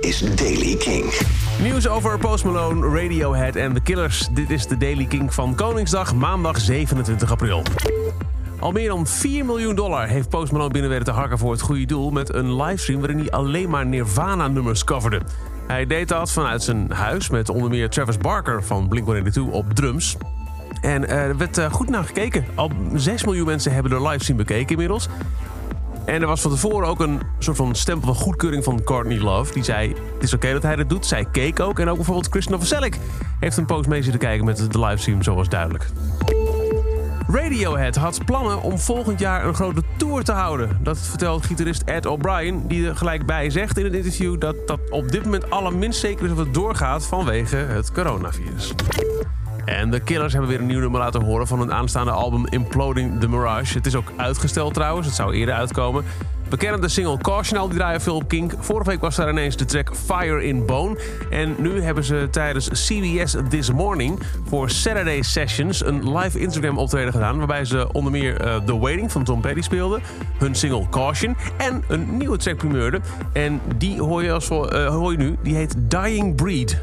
Is Daily King. Nieuws over Post Malone, Radiohead en The Killers. Dit is de Daily King van Koningsdag, maandag 27 april. Al meer dan 4 miljoen dollar heeft Post Malone binnen weten te hakken voor het goede doel... met een livestream waarin hij alleen maar Nirvana-nummers coverde. Hij deed dat vanuit zijn huis met onder meer Travis Barker van Blink-182 op drums. En er werd eh, goed naar gekeken. Al 6 miljoen mensen hebben de livestream bekeken inmiddels. En er was van tevoren ook een soort van stempel van goedkeuring van Courtney Love. Die zei, het is oké dat hij dat doet. Zij keek ook. En ook bijvoorbeeld Chris Novoselic heeft een post mee zitten kijken met de livestream. Zo was duidelijk. Radiohead had plannen om volgend jaar een grote tour te houden. Dat vertelt gitarist Ed O'Brien, die er gelijk bij zegt in het interview dat dat op dit moment allerminst zeker is of het doorgaat vanwege het coronavirus. En de Killers hebben weer een nieuw nummer laten horen van hun aanstaande album Imploding the Mirage. Het is ook uitgesteld trouwens, het zou eerder uitkomen. We kennen de single Caution al, die draaien veel op Kink. Vorige week was daar ineens de track Fire in Bone. En nu hebben ze tijdens CBS This Morning voor Saturday Sessions een live Instagram optreden gedaan. Waarbij ze onder meer uh, The Waiting van Tom Petty speelden. Hun single Caution en een nieuwe track primeurde. En die hoor je, als, uh, hoor je nu, die heet Dying Breed.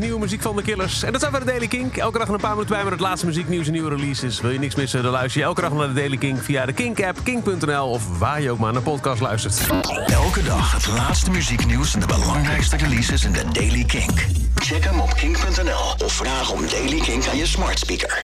Nieuwe muziek van de Killers. En dat zijn we de Daily Kink. Elke dag een paar minuten bij met het laatste muzieknieuws en nieuwe releases. Wil je niks missen, dan luister je elke dag naar de Daily Kink via de Kink-app, kink.nl of waar je ook maar naar podcast luistert. Elke dag het laatste muzieknieuws en de belangrijkste releases in de Daily Kink. Check hem op kink.nl of vraag om Daily Kink aan je smart speaker.